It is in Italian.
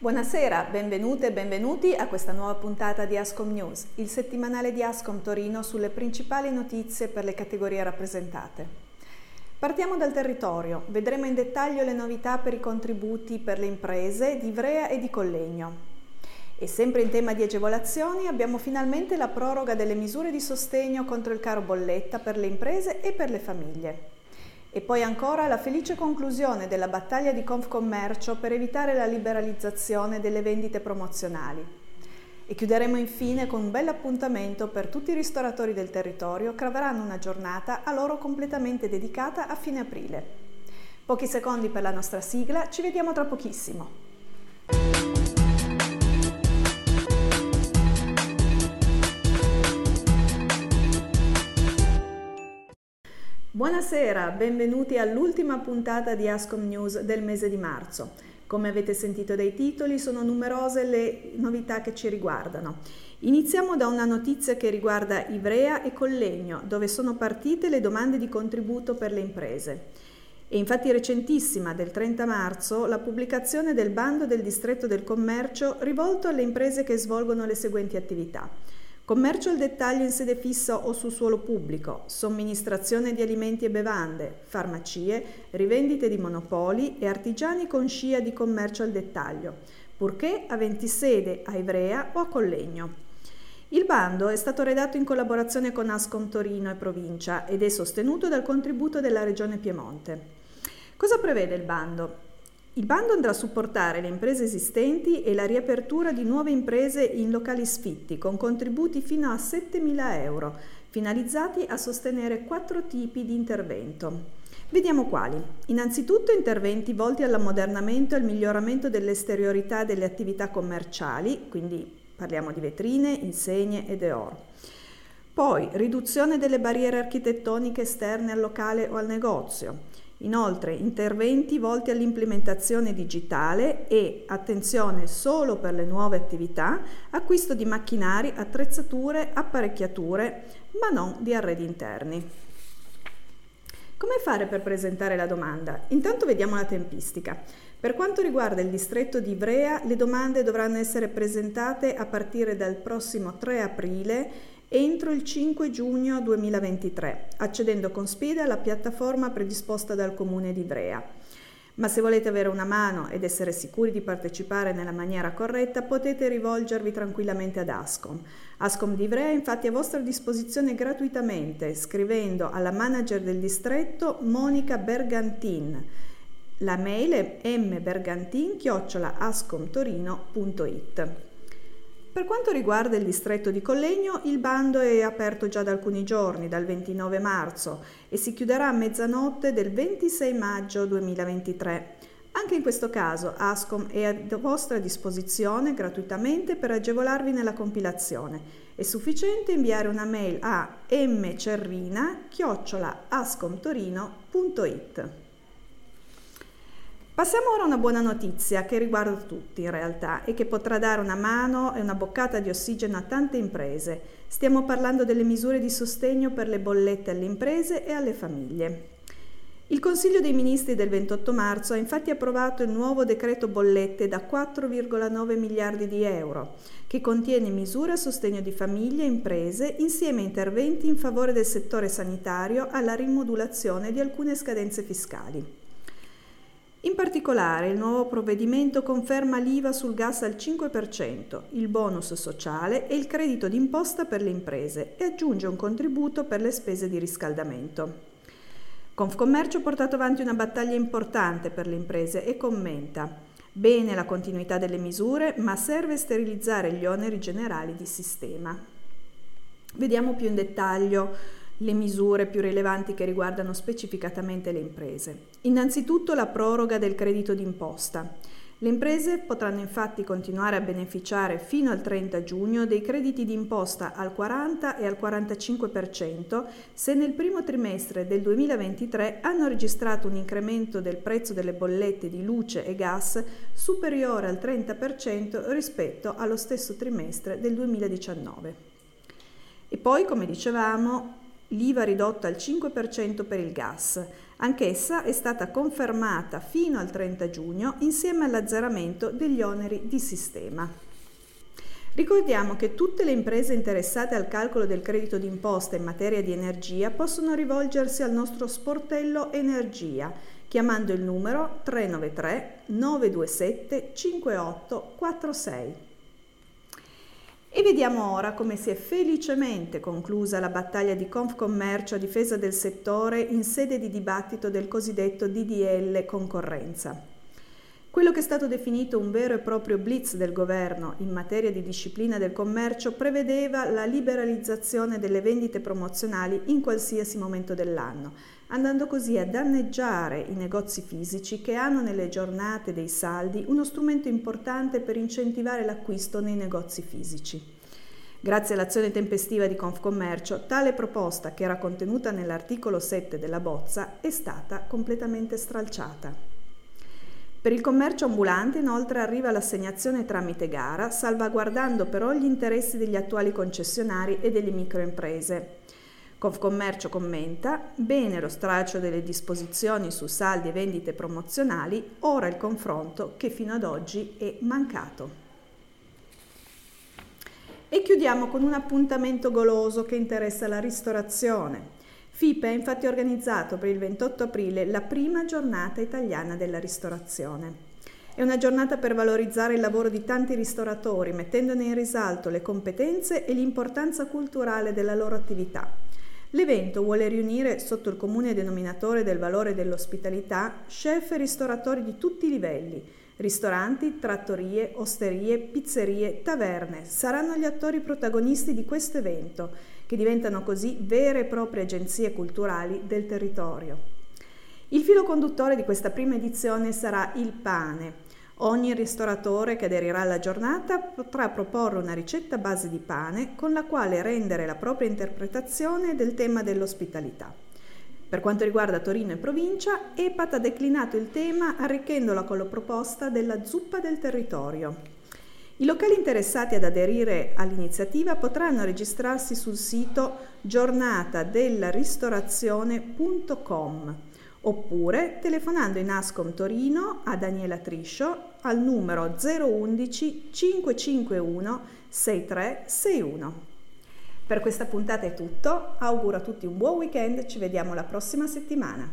Buonasera, benvenute e benvenuti a questa nuova puntata di Ascom News, il settimanale di Ascom Torino sulle principali notizie per le categorie rappresentate. Partiamo dal territorio, vedremo in dettaglio le novità per i contributi per le imprese di Ivrea e di Collegno. E sempre in tema di agevolazioni abbiamo finalmente la proroga delle misure di sostegno contro il caro bolletta per le imprese e per le famiglie. E poi ancora la felice conclusione della battaglia di Confcommercio per evitare la liberalizzazione delle vendite promozionali. E chiuderemo infine con un bel appuntamento per tutti i ristoratori del territorio che avranno una giornata a loro completamente dedicata a fine aprile. Pochi secondi per la nostra sigla, ci vediamo tra pochissimo. Buonasera, benvenuti all'ultima puntata di Ascom News del mese di marzo. Come avete sentito dai titoli, sono numerose le novità che ci riguardano. Iniziamo da una notizia che riguarda Ivrea e Collegno, dove sono partite le domande di contributo per le imprese. È infatti recentissima, del 30 marzo, la pubblicazione del bando del distretto del commercio rivolto alle imprese che svolgono le seguenti attività Commercio al dettaglio in sede fissa o su suolo pubblico, somministrazione di alimenti e bevande, farmacie, rivendite di monopoli e artigiani con scia di commercio al dettaglio, purché aventi sede a Ivrea o a Collegno. Il bando è stato redatto in collaborazione con Ascom Torino e provincia ed è sostenuto dal contributo della Regione Piemonte. Cosa prevede il bando? Il bando andrà a supportare le imprese esistenti e la riapertura di nuove imprese in locali sfitti con contributi fino a 7.000 euro, finalizzati a sostenere quattro tipi di intervento. Vediamo quali. Innanzitutto interventi volti all'ammodernamento e al miglioramento dell'esteriorità delle attività commerciali, quindi parliamo di vetrine, insegne ed eor. Poi riduzione delle barriere architettoniche esterne al locale o al negozio Inoltre interventi volti all'implementazione digitale e, attenzione solo per le nuove attività, acquisto di macchinari, attrezzature, apparecchiature, ma non di arredi interni. Come fare per presentare la domanda? Intanto vediamo la tempistica. Per quanto riguarda il distretto di Ivrea, le domande dovranno essere presentate a partire dal prossimo 3 aprile entro il 5 giugno 2023, accedendo con spida alla piattaforma predisposta dal Comune di Ivrea. Ma se volete avere una mano ed essere sicuri di partecipare nella maniera corretta, potete rivolgervi tranquillamente ad Ascom. Ascom di Ivrea è infatti a vostra disposizione gratuitamente, scrivendo alla manager del distretto Monica Bergantin. La mail è mbergantin-ascomtorino.it. Per quanto riguarda il distretto di Collegno, il bando è aperto già da alcuni giorni, dal 29 marzo, e si chiuderà a mezzanotte del 26 maggio 2023. Anche in questo caso Ascom è a vostra disposizione gratuitamente per agevolarvi nella compilazione. È sufficiente inviare una mail a mcerrina-ascomtorino.it. Passiamo ora a una buona notizia che riguarda tutti in realtà e che potrà dare una mano e una boccata di ossigeno a tante imprese. Stiamo parlando delle misure di sostegno per le bollette alle imprese e alle famiglie. Il Consiglio dei Ministri del 28 marzo ha infatti approvato il nuovo decreto bollette da 4,9 miliardi di euro, che contiene misure a sostegno di famiglie e imprese insieme a interventi in favore del settore sanitario alla rimodulazione di alcune scadenze fiscali. In particolare il nuovo provvedimento conferma l'IVA sul gas al 5%, il bonus sociale e il credito d'imposta per le imprese e aggiunge un contributo per le spese di riscaldamento. Confcommercio ha portato avanti una battaglia importante per le imprese e commenta Bene la continuità delle misure, ma serve sterilizzare gli oneri generali di sistema. Vediamo più in dettaglio le misure più rilevanti che riguardano specificatamente le imprese. Innanzitutto la proroga del credito d'imposta. Le imprese potranno infatti continuare a beneficiare fino al 30 giugno dei crediti d'imposta al 40 e al 45% se nel primo trimestre del 2023 hanno registrato un incremento del prezzo delle bollette di luce e gas superiore al 30% rispetto allo stesso trimestre del 2019. E poi, come dicevamo, l'IVA ridotta al 5% per il gas. Anch'essa è stata confermata fino al 30 giugno insieme all'azzeramento degli oneri di sistema. Ricordiamo che tutte le imprese interessate al calcolo del credito d'imposta in materia di energia possono rivolgersi al nostro sportello Energia chiamando il numero 393 927 5846. E vediamo ora come si è felicemente conclusa la battaglia di Confcommercio a difesa del settore in sede di dibattito del cosiddetto DDL concorrenza. Quello che è stato definito un vero e proprio blitz del governo in materia di disciplina del commercio prevedeva la liberalizzazione delle vendite promozionali in qualsiasi momento dell'anno, andando così a danneggiare i negozi fisici che hanno nelle giornate dei saldi uno strumento importante per incentivare l'acquisto nei negozi fisici. Grazie all'azione tempestiva di Confcommercio, tale proposta, che era contenuta nell'articolo 7 della bozza, è stata completamente stralciata. Per il commercio ambulante inoltre arriva l'assegnazione tramite gara, salvaguardando però gli interessi degli attuali concessionari e delle microimprese. Confcommercio commenta, bene lo stralcio delle disposizioni su saldi e vendite promozionali, ora il confronto che fino ad oggi è mancato. E chiudiamo con un appuntamento goloso che interessa la ristorazione. FIPE ha infatti organizzato per il 28 aprile la prima giornata italiana della ristorazione. È una giornata per valorizzare il lavoro di tanti ristoratori, mettendone in risalto le competenze e l'importanza culturale della loro attività. L'evento vuole riunire sotto il comune denominatore del valore dell'ospitalità chef e ristoratori di tutti i livelli. Ristoranti, trattorie, osterie, pizzerie, taverne saranno gli attori protagonisti di questo evento che diventano così vere e proprie agenzie culturali del territorio. Il filo conduttore di questa prima edizione sarà il pane. Ogni ristoratore che aderirà alla giornata potrà proporre una ricetta base di pane con la quale rendere la propria interpretazione del tema dell'ospitalità. Per quanto riguarda Torino e provincia, EPAT ha declinato il tema arricchendola con la proposta della zuppa del territorio. I locali interessati ad aderire all'iniziativa potranno registrarsi sul sito giornatadellaristorazione.com oppure telefonando in Ascom Torino a Daniela Triscio al numero 011 551 6361. Per questa puntata è tutto, auguro a tutti un buon weekend, ci vediamo la prossima settimana.